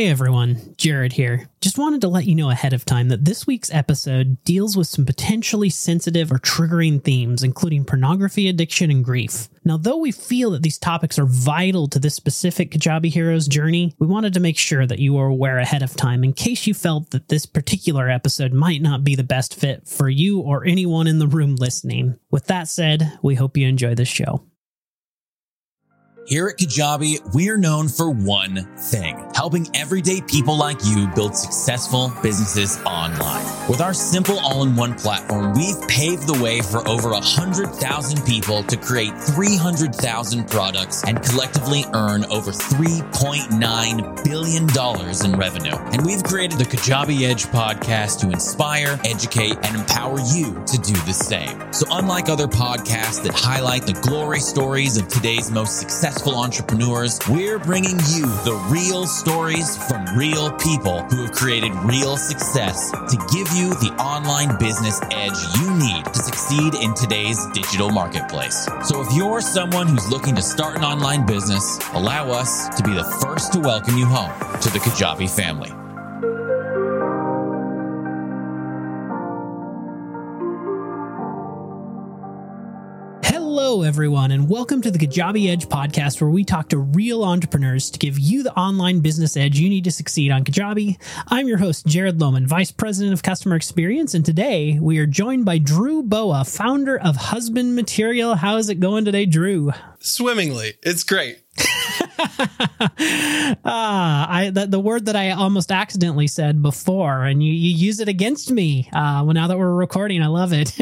Hey everyone, Jared here. Just wanted to let you know ahead of time that this week's episode deals with some potentially sensitive or triggering themes, including pornography addiction and grief. Now, though we feel that these topics are vital to this specific Kajabi hero's journey, we wanted to make sure that you are aware ahead of time in case you felt that this particular episode might not be the best fit for you or anyone in the room listening. With that said, we hope you enjoy this show. Here at Kajabi, we're known for one thing helping everyday people like you build successful businesses online. With our simple all in one platform, we've paved the way for over 100,000 people to create 300,000 products and collectively earn over $3.9 billion in revenue. And we've created the Kajabi Edge podcast to inspire, educate, and empower you to do the same. So, unlike other podcasts that highlight the glory stories of today's most successful successful entrepreneurs, we're bringing you the real stories from real people who have created real success to give you the online business edge you need to succeed in today's digital marketplace. So if you're someone who's looking to start an online business, allow us to be the first to welcome you home to the Kajabi family. Hello, everyone, and welcome to the Kajabi Edge podcast, where we talk to real entrepreneurs to give you the online business edge you need to succeed on Kajabi. I'm your host, Jared Lohman, Vice President of Customer Experience, and today we are joined by Drew Boa, founder of Husband Material. How is it going today, Drew? Swimmingly. It's great. ah, I the, the word that I almost accidentally said before, and you, you use it against me. Uh, well, now that we're recording, I love it.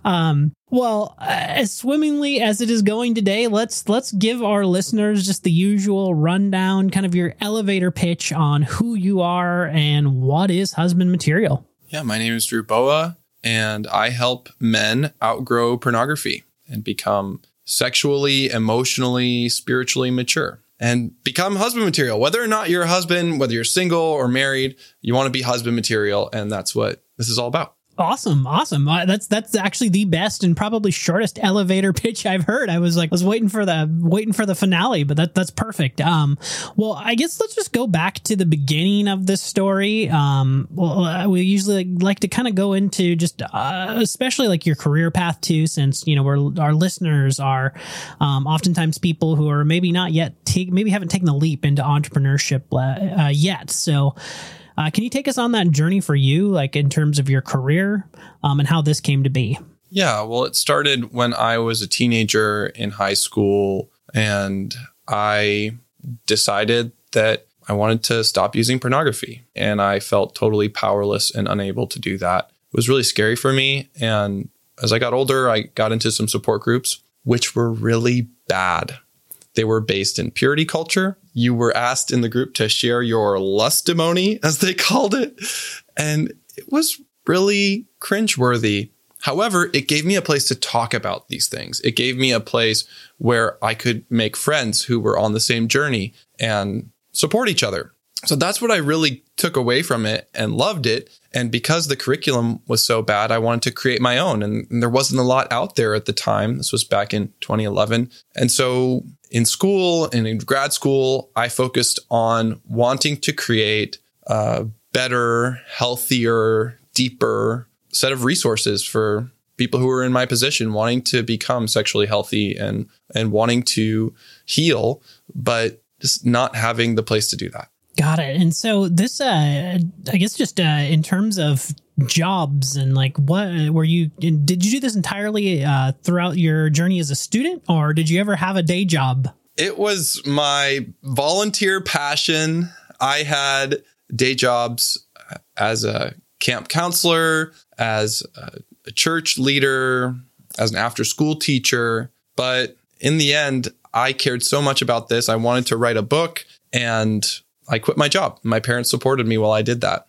um, well, uh, as swimmingly as it is going today, let's let's give our listeners just the usual rundown, kind of your elevator pitch on who you are and what is husband material. Yeah, my name is Drew Boa, and I help men outgrow pornography and become sexually, emotionally, spiritually mature and become husband material. Whether or not you're a husband, whether you're single or married, you want to be husband material. And that's what this is all about. Awesome, awesome. Uh, that's that's actually the best and probably shortest elevator pitch I've heard. I was like, I was waiting for the waiting for the finale, but that that's perfect. Um, well, I guess let's just go back to the beginning of this story. Um, well, uh, we usually like to kind of go into just, uh, especially like your career path too, since you know we're our listeners are, um, oftentimes people who are maybe not yet take maybe haven't taken the leap into entrepreneurship uh, yet. So uh, can you take us on that journey for you, like in terms of your career um, and how this came to be? Yeah, well, it started when I was a teenager in high school, and I decided that I wanted to stop using pornography. And I felt totally powerless and unable to do that. It was really scary for me. And as I got older, I got into some support groups, which were really bad. They were based in purity culture. You were asked in the group to share your lustimony, as they called it. And it was really cringeworthy. However, it gave me a place to talk about these things. It gave me a place where I could make friends who were on the same journey and support each other. So that's what I really took away from it and loved it. And because the curriculum was so bad, I wanted to create my own. And, there wasn't a lot out there at the time. This was back in 2011. And so in school and in grad school, I focused on wanting to create a better, healthier, deeper set of resources for people who are in my position wanting to become sexually healthy and and wanting to heal but just not having the place to do that Got it. And so this, uh, I guess, just uh, in terms of jobs and like what were you? Did you do this entirely uh, throughout your journey as a student, or did you ever have a day job? It was my volunteer passion. I had day jobs as a camp counselor, as a church leader, as an after school teacher. But in the end, I cared so much about this. I wanted to write a book and I quit my job. My parents supported me while I did that.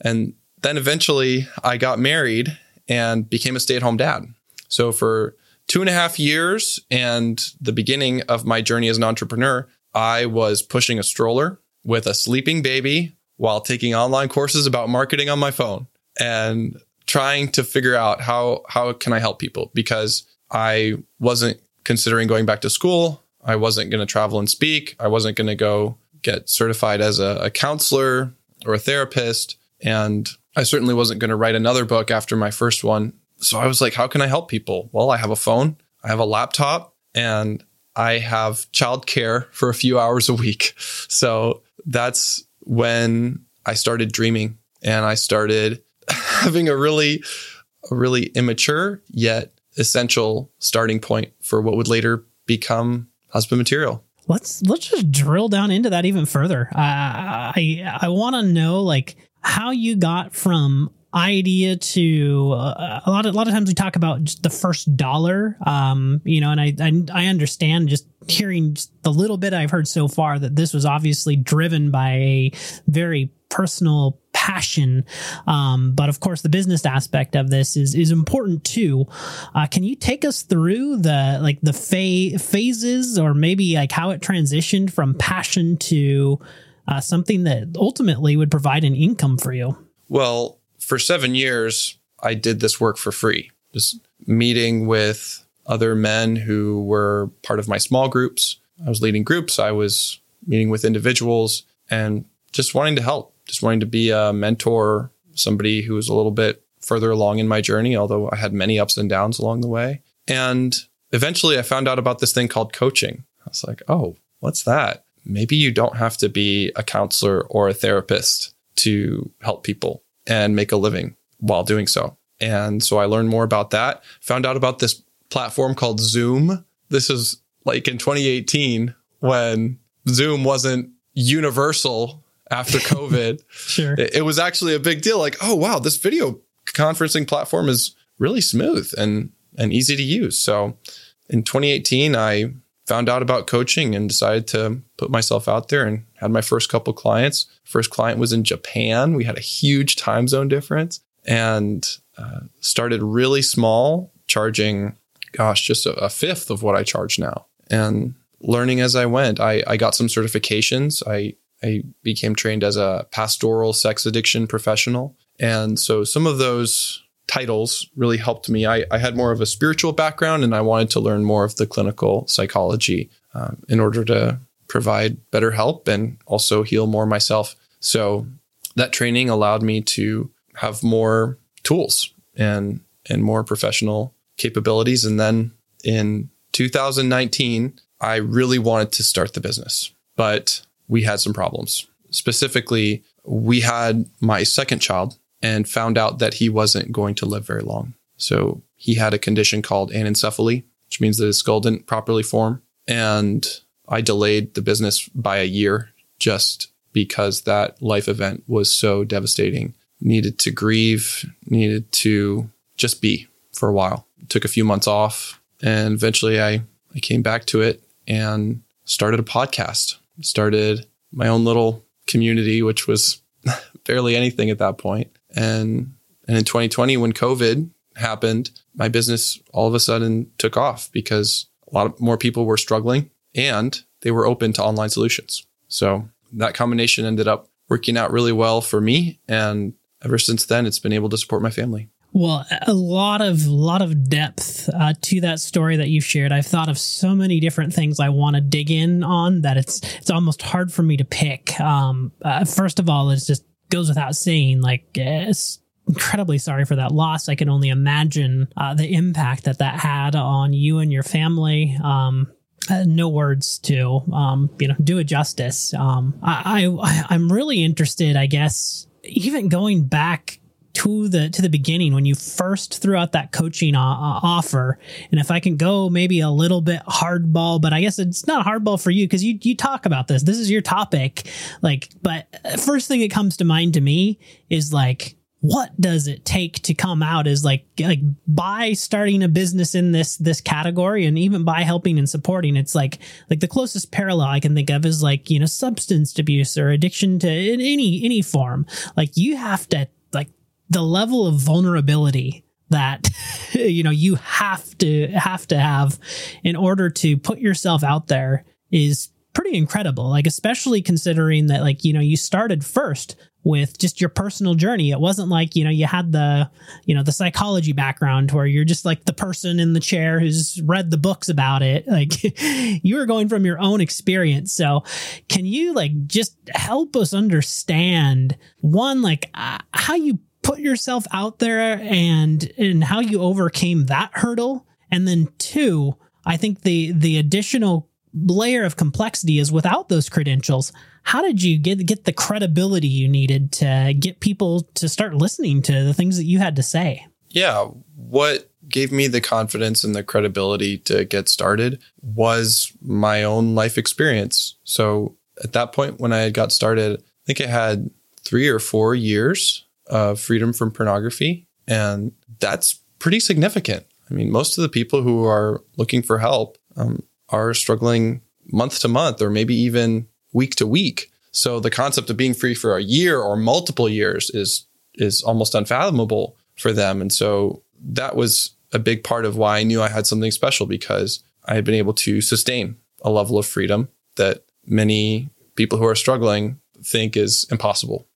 And then eventually I got married and became a stay at home dad. So for two and a half years and the beginning of my journey as an entrepreneur, I was pushing a stroller with a sleeping baby while taking online courses about marketing on my phone and trying to figure out how how can I help people because I wasn't considering going back to school. I wasn't going to travel and speak. I wasn't going to go get certified as a, a counselor or a therapist. And I certainly wasn't going to write another book after my first one. So I was like, how can I help people? Well, I have a phone, I have a laptop, and I have childcare for a few hours a week. So that's when I started dreaming and I started having a really, a really immature yet essential starting point for what would later become husband material. Let's let's just drill down into that even further. I I, I want to know like how you got from idea to uh, a lot of a lot of times we talk about just the first dollar um you know and I, I i understand just hearing just the little bit i've heard so far that this was obviously driven by a very personal passion. Um but of course the business aspect of this is is important too. Uh, can you take us through the like the fa- phases or maybe like how it transitioned from passion to uh, something that ultimately would provide an income for you? Well for seven years, I did this work for free, just meeting with other men who were part of my small groups. I was leading groups, I was meeting with individuals and just wanting to help, just wanting to be a mentor, somebody who was a little bit further along in my journey, although I had many ups and downs along the way. And eventually I found out about this thing called coaching. I was like, oh, what's that? Maybe you don't have to be a counselor or a therapist to help people and make a living while doing so. And so I learned more about that, found out about this platform called Zoom. This is like in 2018 when Zoom wasn't universal after COVID. sure. It, it was actually a big deal. Like, oh, wow, this video conferencing platform is really smooth and, and easy to use. So in 2018, I found out about coaching and decided to put myself out there and had my first couple clients. First client was in Japan. We had a huge time zone difference and uh, started really small, charging, gosh, just a, a, fifth of what I charge now. And learning as I went, I, I got some certifications. I, I became trained as a pastoral sex addiction professional. And so some of those titles really helped me. I, I, had more of a spiritual background and I wanted to learn more of the clinical psychology um, in order to provide better help and also heal more myself. So that training allowed me to have more tools and and more professional capabilities. And then in 2019, I really wanted to start the business, but we had some problems. Specifically, we had my second child and found out that he wasn't going to live very long. So he had a condition called anencephaly, which means that his skull didn't properly form. And I delayed the business by a year just because that life event was so devastating. Needed to grieve, needed to just be for a while. Took a few months off and eventually I, I came back to it and started a podcast. Started my own little community, which was barely anything at that point. And and in 2020, when COVID happened, my business all of a sudden took off because a lot of more people were struggling and they were open to online solutions. So that combination ended up working out really well for me. And ever since then, it's been able to support my family. Well, a lot of lot of depth uh, to that story that you've shared. I've thought of so many different things I want to dig in on that it's it's almost hard for me to pick. Um, uh, first of all, it just goes without saying, like, it's incredibly sorry for that loss. I can only imagine uh, the impact that that had on you and your family. Um, uh, no words to um, you know do it justice. Um, I, I I'm really interested. I guess even going back to the to the beginning when you first threw out that coaching uh, uh, offer. And if i can go maybe a little bit hardball but i guess it's not hardball for you because you you talk about this. This is your topic. Like but uh, first thing that comes to mind to me is like what does it take to come out as like like by starting a business in this this category and even by helping and supporting it's like like the closest parallel i can think of is like you know substance abuse or addiction to any any form. Like you have to the level of vulnerability that you know you have to have to have in order to put yourself out there is pretty incredible. Like, especially considering that, like, you know, you started first with just your personal journey. It wasn't like, you know, you had the, you know, the psychology background where you're just like the person in the chair who's read the books about it. Like you were going from your own experience. So can you like just help us understand one, like uh, how you put yourself out there and, and how you overcame that hurdle? And then two, I think the, the additional layer of complexity is without those credentials how did you get get the credibility you needed to get people to start listening to the things that you had to say? Yeah, what gave me the confidence and the credibility to get started was my own life experience. So at that point when I got started, I think I had 3 or 4 years of freedom from pornography and that's pretty significant. I mean, most of the people who are looking for help um, are struggling month to month or maybe even week to week. So the concept of being free for a year or multiple years is is almost unfathomable for them. And so that was a big part of why I knew I had something special because I had been able to sustain a level of freedom that many people who are struggling think is impossible.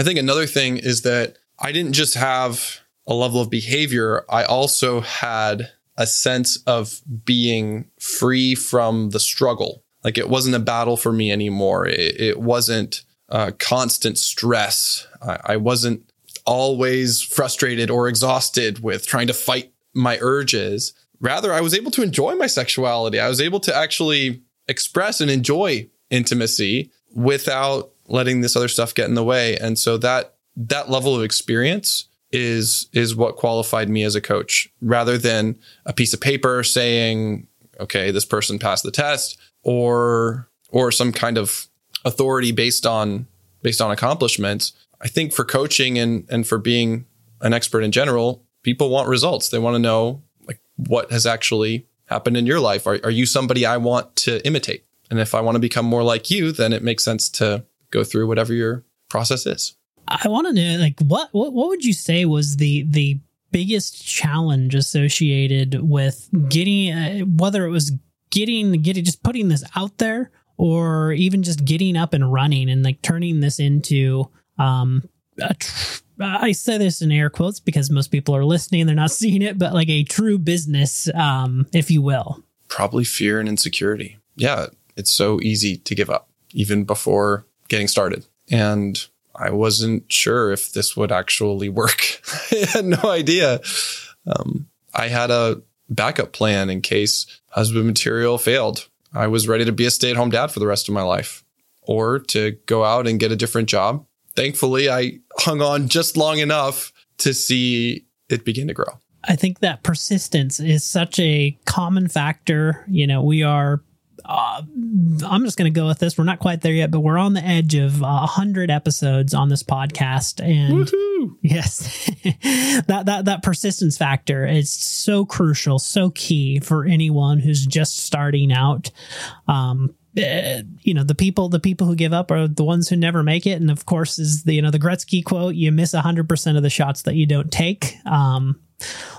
I think another thing is that I didn't just have a level of behavior, I also had a sense of being free from the struggle. Like it wasn't a battle for me anymore. It, it wasn't uh, constant stress. I, I wasn't always frustrated or exhausted with trying to fight my urges. Rather, I was able to enjoy my sexuality. I was able to actually express and enjoy intimacy without letting this other stuff get in the way. And so that that level of experience is is what qualified me as a coach rather than a piece of paper saying okay this person passed the test or or some kind of authority based on based on accomplishments. I think for coaching and and for being an expert in general, people want results. They want to know like what has actually happened in your life. Are, are you somebody I want to imitate? And if I want to become more like you, then it makes sense to go through whatever your process is. I want to know like what what what would you say was the the biggest challenge associated with getting uh, whether it was getting getting just putting this out there or even just getting up and running and like turning this into um a tr- I say this in air quotes because most people are listening they're not seeing it but like a true business um if you will probably fear and insecurity yeah it's so easy to give up even before getting started and I wasn't sure if this would actually work. I had no idea. Um, I had a backup plan in case husband material failed. I was ready to be a stay at home dad for the rest of my life or to go out and get a different job. Thankfully, I hung on just long enough to see it begin to grow. I think that persistence is such a common factor. You know, we are uh, I'm just going to go with this. We're not quite there yet, but we're on the edge of a uh, hundred episodes on this podcast, and Woo-hoo! yes, that that that persistence factor is so crucial, so key for anyone who's just starting out. Um, uh, you know the people the people who give up are the ones who never make it and of course is the you know the gretzky quote you miss 100% of the shots that you don't take um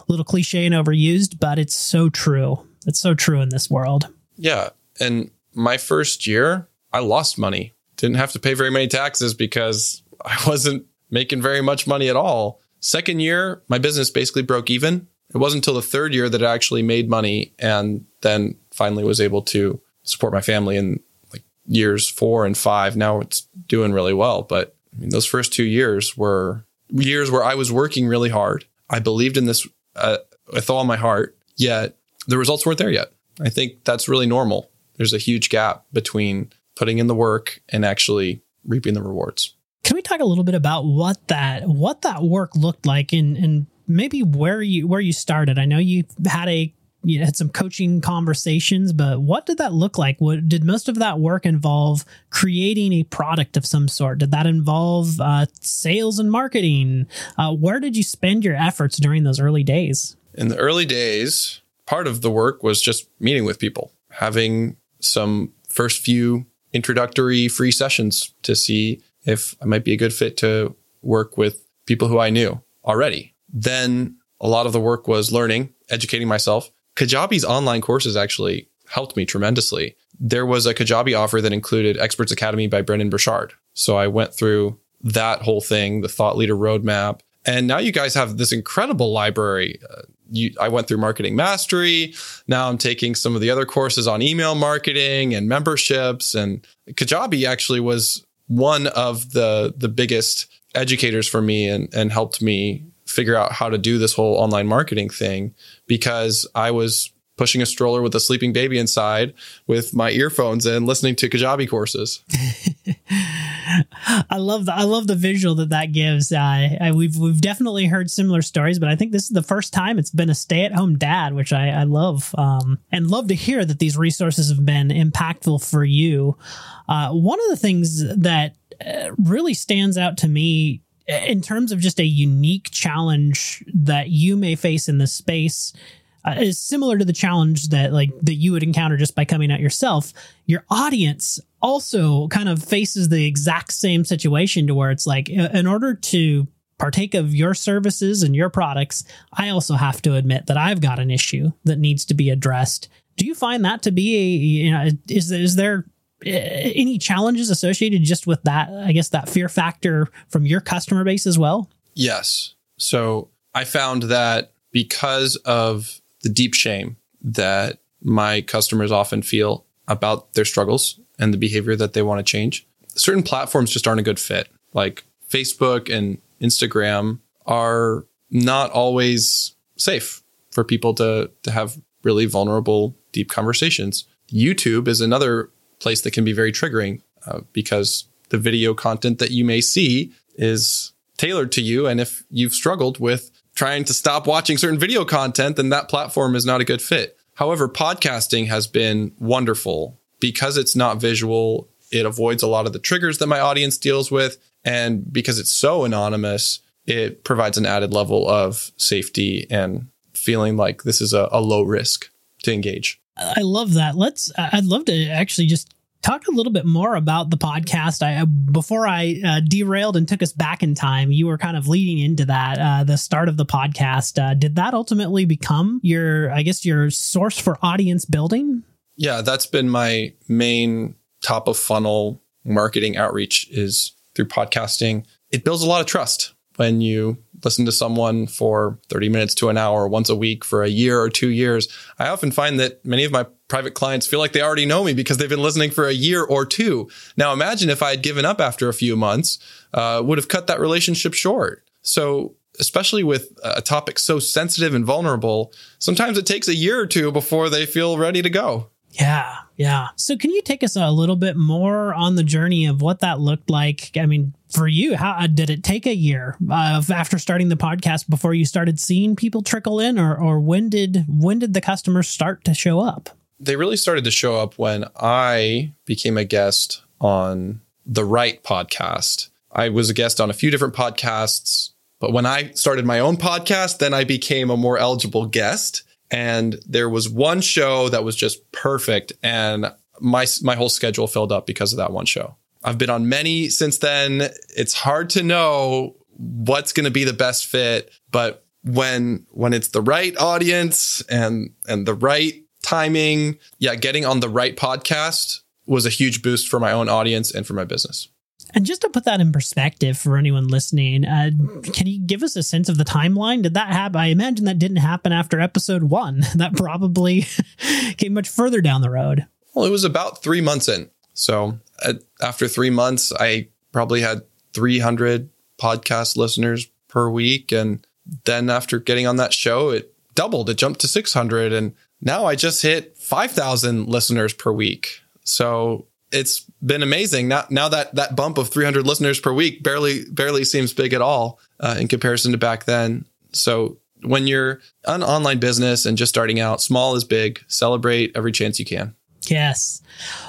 little cliche and overused but it's so true it's so true in this world yeah and my first year, I lost money. Didn't have to pay very many taxes because I wasn't making very much money at all. Second year, my business basically broke even. It wasn't until the third year that I actually made money and then finally was able to support my family in like years four and five. Now it's doing really well. But I mean, those first two years were years where I was working really hard. I believed in this uh, with all my heart, yet the results weren't there yet. I think that's really normal there's a huge gap between putting in the work and actually reaping the rewards. Can we talk a little bit about what that what that work looked like and and maybe where you where you started? I know you had a you had some coaching conversations, but what did that look like? What did most of that work involve creating a product of some sort? Did that involve uh, sales and marketing? Uh, where did you spend your efforts during those early days? In the early days, part of the work was just meeting with people, having some first few introductory free sessions to see if I might be a good fit to work with people who I knew already. Then a lot of the work was learning, educating myself. Kajabi's online courses actually helped me tremendously. There was a Kajabi offer that included Experts Academy by Brendon Burchard. So I went through that whole thing, the thought leader roadmap. And now you guys have this incredible library. Uh, you, I went through marketing mastery. Now I'm taking some of the other courses on email marketing and memberships. And Kajabi actually was one of the the biggest educators for me and, and helped me figure out how to do this whole online marketing thing because I was pushing a stroller with a sleeping baby inside with my earphones and listening to Kajabi courses. I love the I love the visual that that gives. Uh, I, we've we've definitely heard similar stories, but I think this is the first time it's been a stay at home dad, which I, I love um, and love to hear that these resources have been impactful for you. Uh, one of the things that uh, really stands out to me in terms of just a unique challenge that you may face in this space uh, is similar to the challenge that like that you would encounter just by coming out yourself your audience also kind of faces the exact same situation to where it's like in order to partake of your services and your products i also have to admit that i've got an issue that needs to be addressed. Do you find that to be a you know is is there eh, any challenges associated just with that i guess that fear factor from your customer base as well? Yes. So i found that because of the deep shame that my customers often feel about their struggles and the behavior that they want to change. Certain platforms just aren't a good fit. Like Facebook and Instagram are not always safe for people to to have really vulnerable deep conversations. YouTube is another place that can be very triggering uh, because the video content that you may see is tailored to you and if you've struggled with trying to stop watching certain video content, then that platform is not a good fit. However, podcasting has been wonderful because it's not visual. It avoids a lot of the triggers that my audience deals with. And because it's so anonymous, it provides an added level of safety and feeling like this is a, a low risk to engage. I love that. Let's, I'd love to actually just talk a little bit more about the podcast. I before I uh, derailed and took us back in time, you were kind of leading into that uh, the start of the podcast. Uh, did that ultimately become your, I guess, your source for audience building? Yeah, that's been my main top of funnel marketing outreach is through podcasting. It builds a lot of trust when you listen to someone for 30 minutes to an hour once a week for a year or two years. I often find that many of my private clients feel like they already know me because they've been listening for a year or two. Now, imagine if I had given up after a few months, uh, would have cut that relationship short. So, especially with a topic so sensitive and vulnerable, sometimes it takes a year or two before they feel ready to go. Yeah, yeah. So, can you take us a little bit more on the journey of what that looked like? I mean, for you, how uh, did it take a year uh, after starting the podcast before you started seeing people trickle in, or or when did when did the customers start to show up? they really started to show up when I became a guest on the Right podcast. I was a guest on a few different podcasts, but when I started my own podcast, then I became a more eligible guest. And there was one show that was just perfect. And my, my whole schedule filled up because of that one show. I've been on many since then. It's hard to know what's going to be the best fit, but when, when it's the right audience and, and the right timing. Yeah, getting on the right podcast was a huge boost for my own audience and for my business. And just to put that in perspective for anyone listening, uh, can you give us a sense of the timeline? Did that happen? I imagine that didn't happen after episode one. That probably came much further down the road. Well, it was about three months in. So uh, after three months, I probably had 300 podcast listeners per week. And then after getting on that show, it doubled. It jumped to 600. And now I just hit 5,000 listeners per week. So it's been amazing. Now, now that that bump of 300 listeners per week barely, barely seems big at all uh, in comparison to back then. So when you're an online business and just starting out, small is big, celebrate every chance you can. Yes.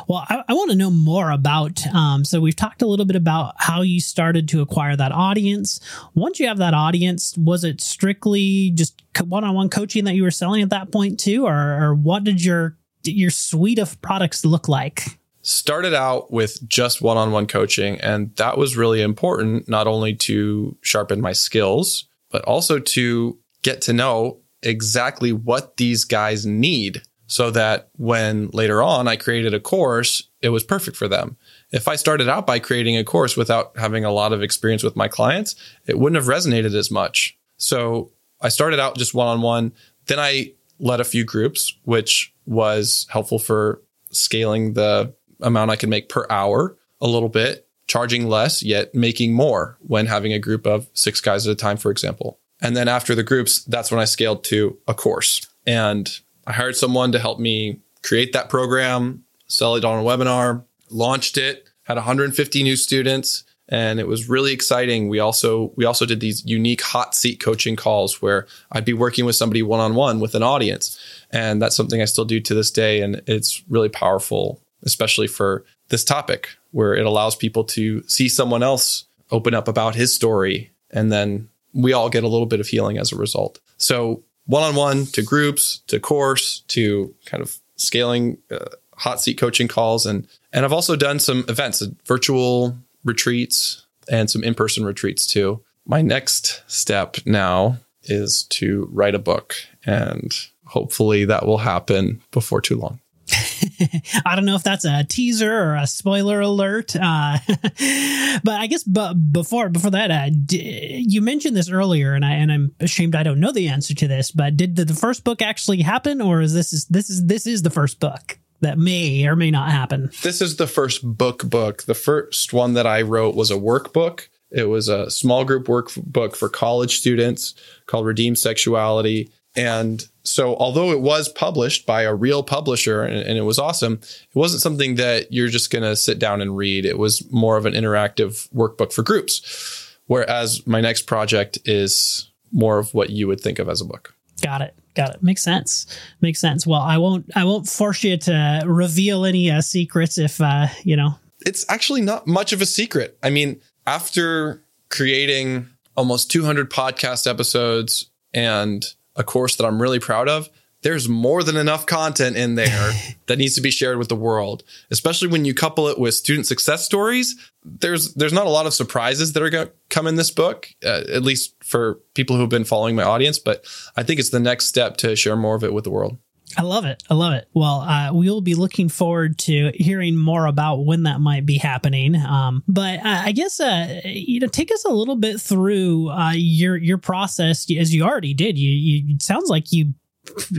Well, I, I want to know more about. Um, so we've talked a little bit about how you started to acquire that audience. Once you have that audience, was it strictly just one-on-one coaching that you were selling at that point too, or, or what did your your suite of products look like? Started out with just one-on-one coaching, and that was really important not only to sharpen my skills, but also to get to know exactly what these guys need so that when later on I created a course, it was perfect for them. If I started out by creating a course without having a lot of experience with my clients, it wouldn't have resonated as much. So I started out just one on one. Then I led a few groups, which was helpful for scaling the amount I could make per hour a little bit, charging less, yet making more when having a group of six guys at a time, for example. And then after the groups, that's when I scaled to a course. And I hired someone to help me create that program, sell it on a webinar, launched it, had 150 new students, and it was really exciting. We also we also did these unique hot seat coaching calls where I'd be working with somebody one on one with an audience, and that's something I still do to this day, and it's really powerful, especially for this topic where it allows people to see someone else open up about his story, and then we all get a little bit of healing as a result. So one on one to groups to course to kind of scaling uh, hot seat coaching calls and and I've also done some events, virtual retreats and some in-person retreats too. My next step now is to write a book and hopefully that will happen before too long. I don't know if that's a teaser or a spoiler alert, uh, but I guess but before before that, uh, d- you mentioned this earlier, and I and I'm ashamed I don't know the answer to this. But did the, the first book actually happen, or is this is this is this is the first book? that may or may not happen. This is the first book book. The first one that I wrote was a workbook. It was a small group workbook for college students called Redeem Sexuality. And so, although it was published by a real publisher and, and it was awesome, it wasn't something that you're just going to sit down and read. It was more of an interactive workbook for groups. Whereas my next project is more of what you would think of as a book. Got it. Got it. Makes sense. Makes sense. Well, I won't. I won't force you to reveal any uh, secrets if uh, you know. It's actually not much of a secret. I mean, after creating almost 200 podcast episodes and a course that I'm really proud of, there's more than enough content in there that needs to be shared with the world. Especially when you couple it with student success stories there's there's not a lot of surprises that are going to come in this book uh, at least for people who have been following my audience but i think it's the next step to share more of it with the world I love it. I love it. Well, uh, we will be looking forward to hearing more about when that might be happening. Um, but uh, I guess uh, you know, take us a little bit through uh, your your process as you already did. You, you it sounds like you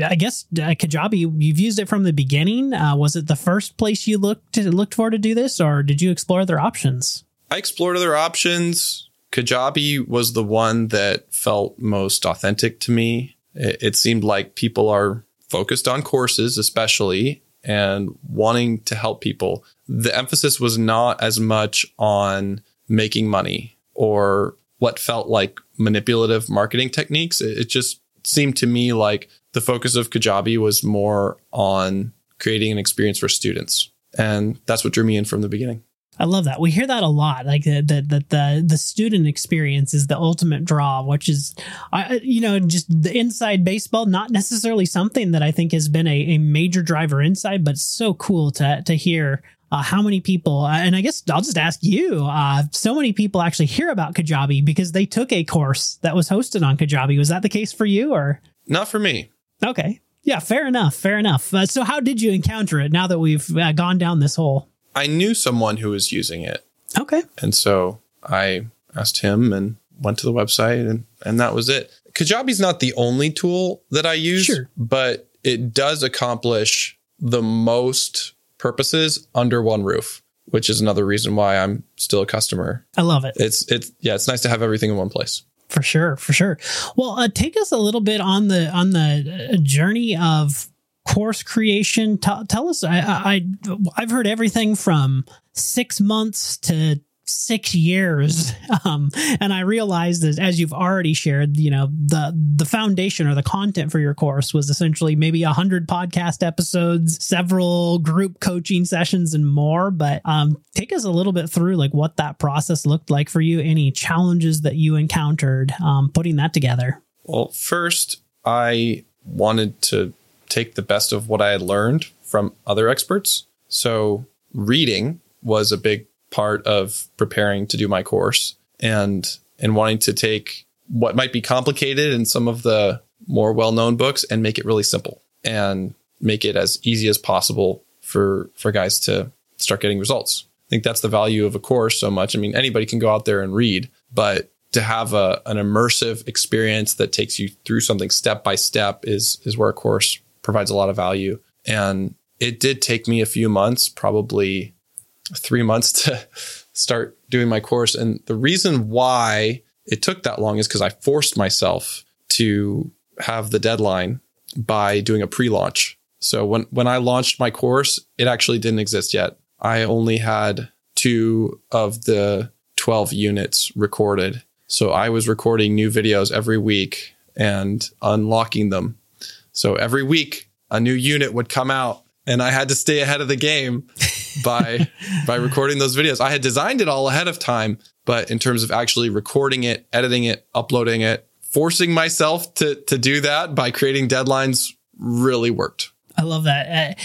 I guess uh, Kajabi, you've used it from the beginning. Uh, was it the first place you looked looked for to do this, or did you explore other options? I explored other options. Kajabi was the one that felt most authentic to me. It, it seemed like people are focused on courses, especially, and wanting to help people. The emphasis was not as much on making money or what felt like manipulative marketing techniques. It, just seemed to me like the focus of Kajabi was more on creating an experience for students. And that's what drew me in from the beginning. I love that. We hear that a lot. Like the the the the, the student experience is the ultimate draw, which is, I you know, just the inside baseball. Not necessarily something that I think has been a, a major driver inside, but so cool to to hear uh, how many people, uh, and I guess I'll just ask you, uh, so many people actually hear about Kajabi because they took a course that was hosted on Kajabi. Was that the case for you or? Not for me. Okay. Yeah, fair enough. Fair enough. Uh, so, how did you encounter it now that we've uh, gone down this hole? I knew someone who was using it. Okay. And so I asked him and went to the website, and, and that was it. Kajabi's not the only tool that I use, sure. but it does accomplish the most purposes under one roof, which is another reason why I'm still a customer. I love it. It's it's yeah, it's nice to have everything in one place. For sure, for sure. Well, uh, take us a little bit on the on the journey of course creation. T- tell us. I, I I've heard everything from six months to six years. Um, and I realized that as you've already shared, you know, the the foundation or the content for your course was essentially maybe a hundred podcast episodes, several group coaching sessions, and more. But um, take us a little bit through like what that process looked like for you, any challenges that you encountered um, putting that together. Well, first, I wanted to take the best of what I had learned from other experts. So reading was a big part of preparing to do my course and and wanting to take what might be complicated in some of the more well-known books and make it really simple. And make it as easy as possible for for guys to start getting results. I think that's the value of a course so much. I mean, anybody can go out there and read, but to have a, an immersive experience that takes you through something step by step is is where a course provides a lot of value. And it did take me a few months, probably three months to start doing my course. And the reason why it took that long is because I forced myself to have the deadline by doing a pre-launch. So when when I launched my course, it actually didn't exist yet. I only had two of the 12 units recorded. So I was recording new videos every week and unlocking them. So every week a new unit would come out and I had to stay ahead of the game by by recording those videos. I had designed it all ahead of time, but in terms of actually recording it, editing it, uploading it, forcing myself to to do that by creating deadlines really worked. I love that. Uh,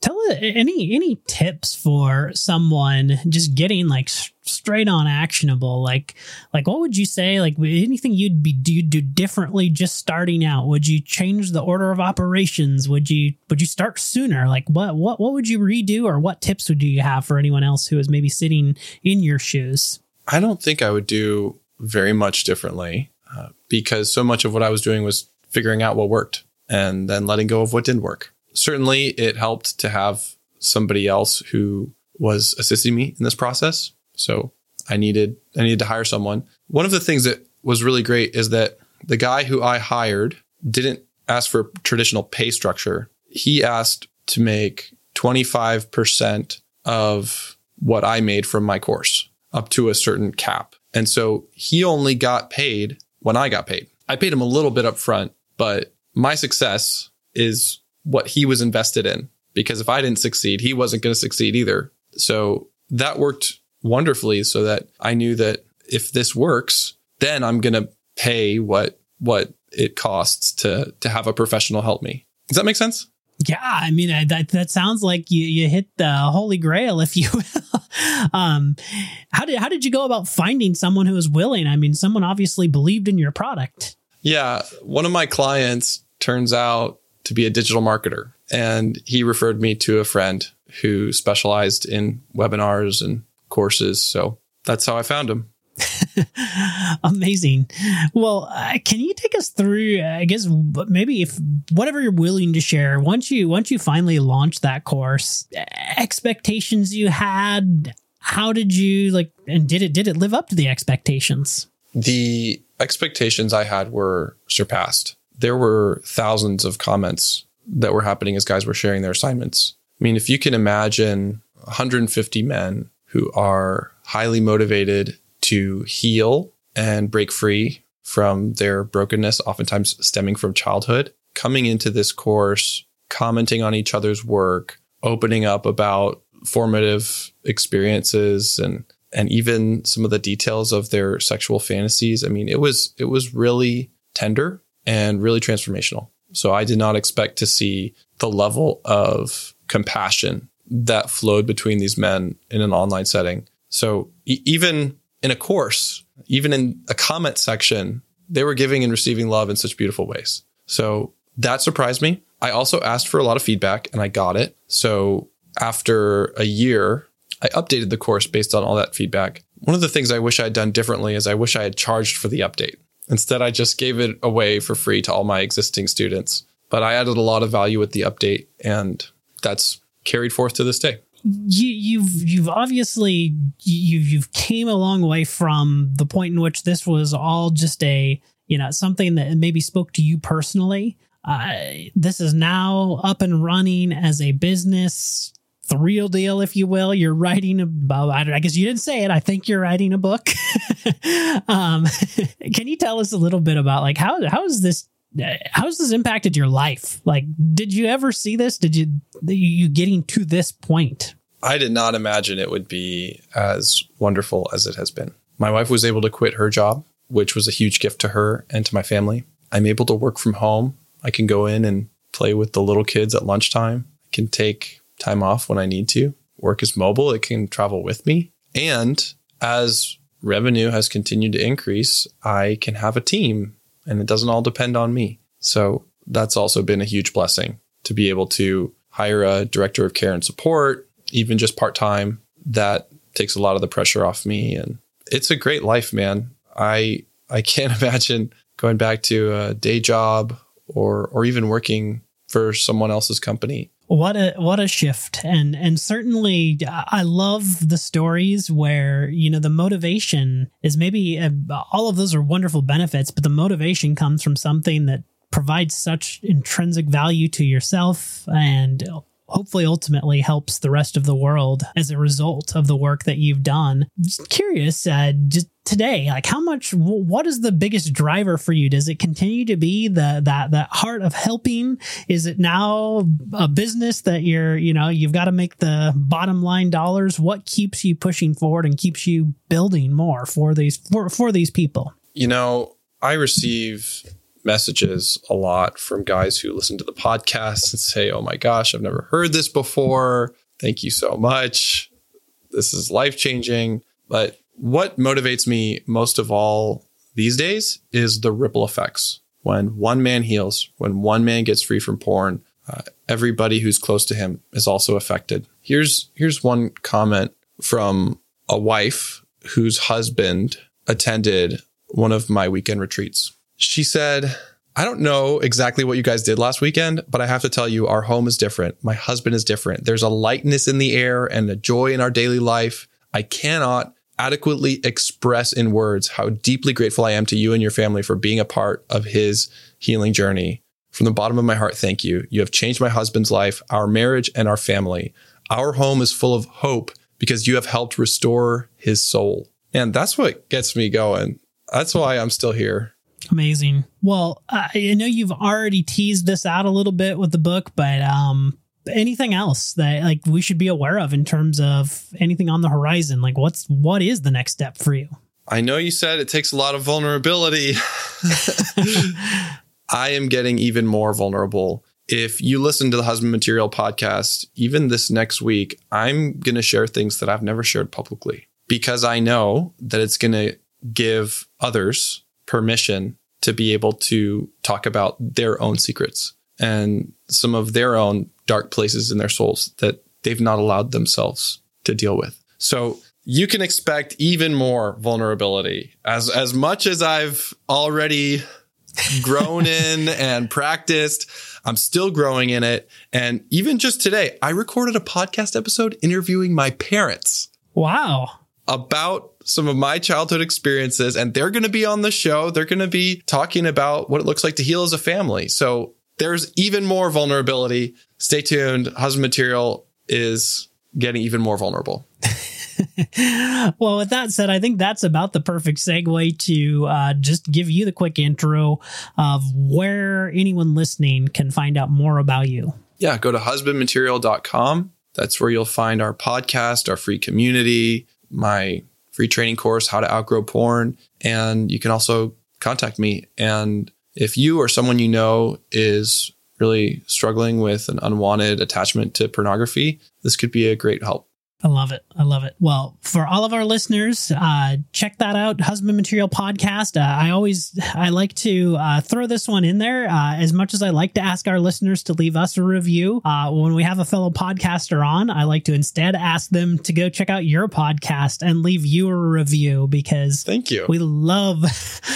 Tell any any tips for someone just getting like straight on actionable? Like like what would you say like anything you'd be do, do differently just starting out? Would you change the order of operations? Would you would you start sooner? Like what what what would you redo or what tips would you have for anyone else who is maybe sitting in your shoes? I don't think i would do very much differently uh, because so much of what i was doing was figuring out what worked and then letting go of what didn't work certainly it helped to have somebody else who was assisting me in this process. So I needed I needed to hire someone. One of the things that was really great is that the guy who I hired didn't ask for traditional pay structure. He asked to make 25% of what I made from my course up to a certain cap. And so he only got paid when I got paid. I paid him a little bit up front, but my success is what he was invested in. Because if I didn't succeed, he wasn't going to succeed either. So that worked wonderfully so that I knew that if this works, then I'm going to pay what, what it costs to, to have a professional help me. Does that make sense? Yeah, I mean that that sounds like you you hit the holy grail, if you will. um, how did how did you go about finding someone who was willing? I mean, someone obviously believed in your product. Yeah, one of my clients turns out to be a digital marketer. And he referred me to a friend who specialized in webinars and courses. So that's how I found him. Amazing. Well, uh, can you take us through? I guess maybe if whatever you're willing to share. Once you once you finally launch that course, expectations you had. How did you like? And did it did it live up to the expectations? The expectations I had were surpassed there were thousands of comments that were happening as guys were sharing their assignments. I mean, if you can imagine 150 men who are highly motivated to heal and break free from their brokenness, oftentimes stemming from childhood, coming into this course, commenting on each other's work, opening up about formative experiences and and even some of the details of their sexual fantasies. I mean, it was it was really tender and really transformational. So I did not expect to see the level of compassion that flowed between these men in an online setting. So e- even in a course, even in a comment section, they were giving and receiving love in such beautiful ways. So that surprised me. I also asked for a lot of feedback and I got it. So after a year, I updated the course based on all that feedback. One of the things I wish I had done differently is I wish I had charged for the update. Instead, I just gave it away for free to all my existing students. But I added a lot of value with the update, and that's carried forth to this day. You, you've you've obviously you you've came a long way from the point in which this was all just a you know something that maybe spoke to you personally. Uh, this is now up and running as a business the real deal, if you will. You're writing about, I guess you didn't say it. I think you're writing a book. um, can you tell us a little bit about like how, how is this, how has this impacted your life? Like, did you ever see this? Did you, you getting to this point? I did not imagine it would be as wonderful as it has been. My wife was able to quit her job, which was a huge gift to her and to my family. I'm able to work from home. I can go in and play with the little kids at lunchtime. I can take time off when I need to. Work is mobile, it can travel with me. And as revenue has continued to increase, I can have a team and it doesn't all depend on me. So that's also been a huge blessing. to be able to hire a director of care and support, even just part time. That takes a lot of the pressure off me. And it's a great life, man. I I can't imagine going back to a day job or or even working for someone else's company what a what a shift. And and certainly i love the stories where you know the motivation is maybe uh, all of those are wonderful benefits but the motivation comes from something that provides such intrinsic value to yourself and hopefully ultimately helps the rest of the world as a result of the work that you've done. Just curious, uh, just today, like how much, what is the biggest driver for you? Does it continue to be the, that, that heart of helping? Is it now a business that you're, you know, you've got to make the bottom line dollars? What keeps you pushing forward and keeps you building more for these, for, for these people? You know, I receive messages a lot from guys who listen to the podcast and say, Oh my gosh, I've never heard this before. Thank you so much. This is life changing. But what motivates me most of all these days is the ripple effects. When one man heals, when one man gets free from porn, uh, everybody who's close to him is also affected. Here's here's one comment from a wife whose husband attended one of my weekend retreats she said, I don't know exactly what you guys did last weekend, but I have to tell you, our home is different. My husband is different. There's a lightness in the air and a joy in our daily life. I cannot adequately express in words how deeply grateful I am to you and your family for being a part of his healing journey. From the bottom of my heart, thank you. You have changed my husband's life, our marriage, and our family. Our home is full of hope because you have helped restore his soul. And that's what gets me going. That's why I'm still here. Amazing. Well, I know you've already teased this out a little bit with the book, but um, anything else that like we should be aware of in terms of anything on the horizon? Like, what's what is the next step for you? I know you said it takes a lot of vulnerability. I am getting even more vulnerable. If you listen to the Husband Material podcast, even this next week, I'm going to share things that I've never shared publicly because I know that it's going to give others permission to be able to talk about their own secrets and some of their own dark places in their souls that they've not allowed themselves to deal with. So you can expect even more vulnerability as as much as I've already grown in and practiced. I'm still growing in it. And even just today, I recorded a podcast episode interviewing my parents. Wow. About some of my childhood experiences and they're going to be on the show. They're going to be talking about what it looks like to heal as a family. So there's even more vulnerability. Stay tuned. Husband material is getting even more vulnerable. well, with that said, I think that's about the perfect segue to uh, just give you the quick intro of where anyone listening can find out more about you. Yeah, go to husbandmaterial.com. That's where you'll find our podcast, our free community, my free training course, How to Outgrow Porn. And you can also contact me. And if you or someone you know is really struggling with an unwanted attachment to pornography, this could be a great help. I love it. I love it. Well, for all of our listeners, uh, check that out, Husband Material Podcast. Uh, I always I like to uh, throw this one in there. Uh, as much as I like to ask our listeners to leave us a review, uh, when we have a fellow podcaster on, I like to instead ask them to go check out your podcast and leave you a review because thank you. We love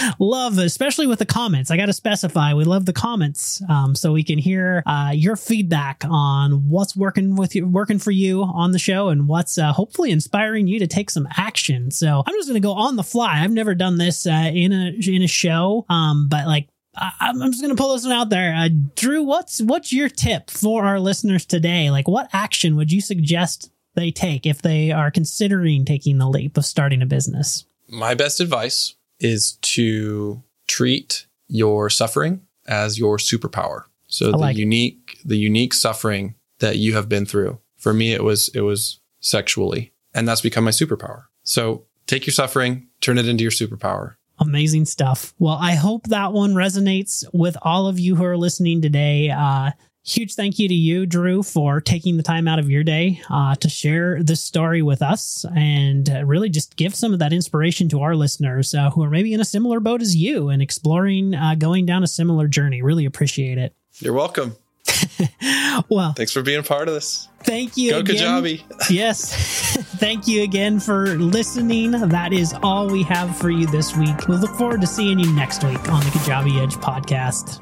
love, especially with the comments. I got to specify, we love the comments, um, so we can hear uh, your feedback on what's working with you, working for you on the show and what's uh, hopefully inspiring you to take some action. So I'm just going to go on the fly. I've never done this uh, in a in a show, um, but like I, am just going to pull this one out there. Uh, Drew, what's what's your tip for our listeners today? Like, what action would you suggest they take if they are considering taking the leap of starting a business? My best advice is to treat your suffering as your superpower. So the unique it. the unique suffering that you have been through. For me, it was it was sexually. And that's become my superpower. So take your suffering, turn it into your superpower. Amazing stuff. Well, I hope that one resonates with all of you who are listening today. Uh, huge thank you to you, Drew, for taking the time out of your day uh, to share this story with us and uh, really just give some of that inspiration to our listeners uh, who are maybe in a similar boat as you and exploring uh, going down a similar journey. Really appreciate it. You're welcome. well, Thanks for being a part of this. thank you Go again. Kajabi. Yes. Thank you again for listening. That is all we have for you this week. We look forward to seeing you next week on the Kajabi Edge podcast.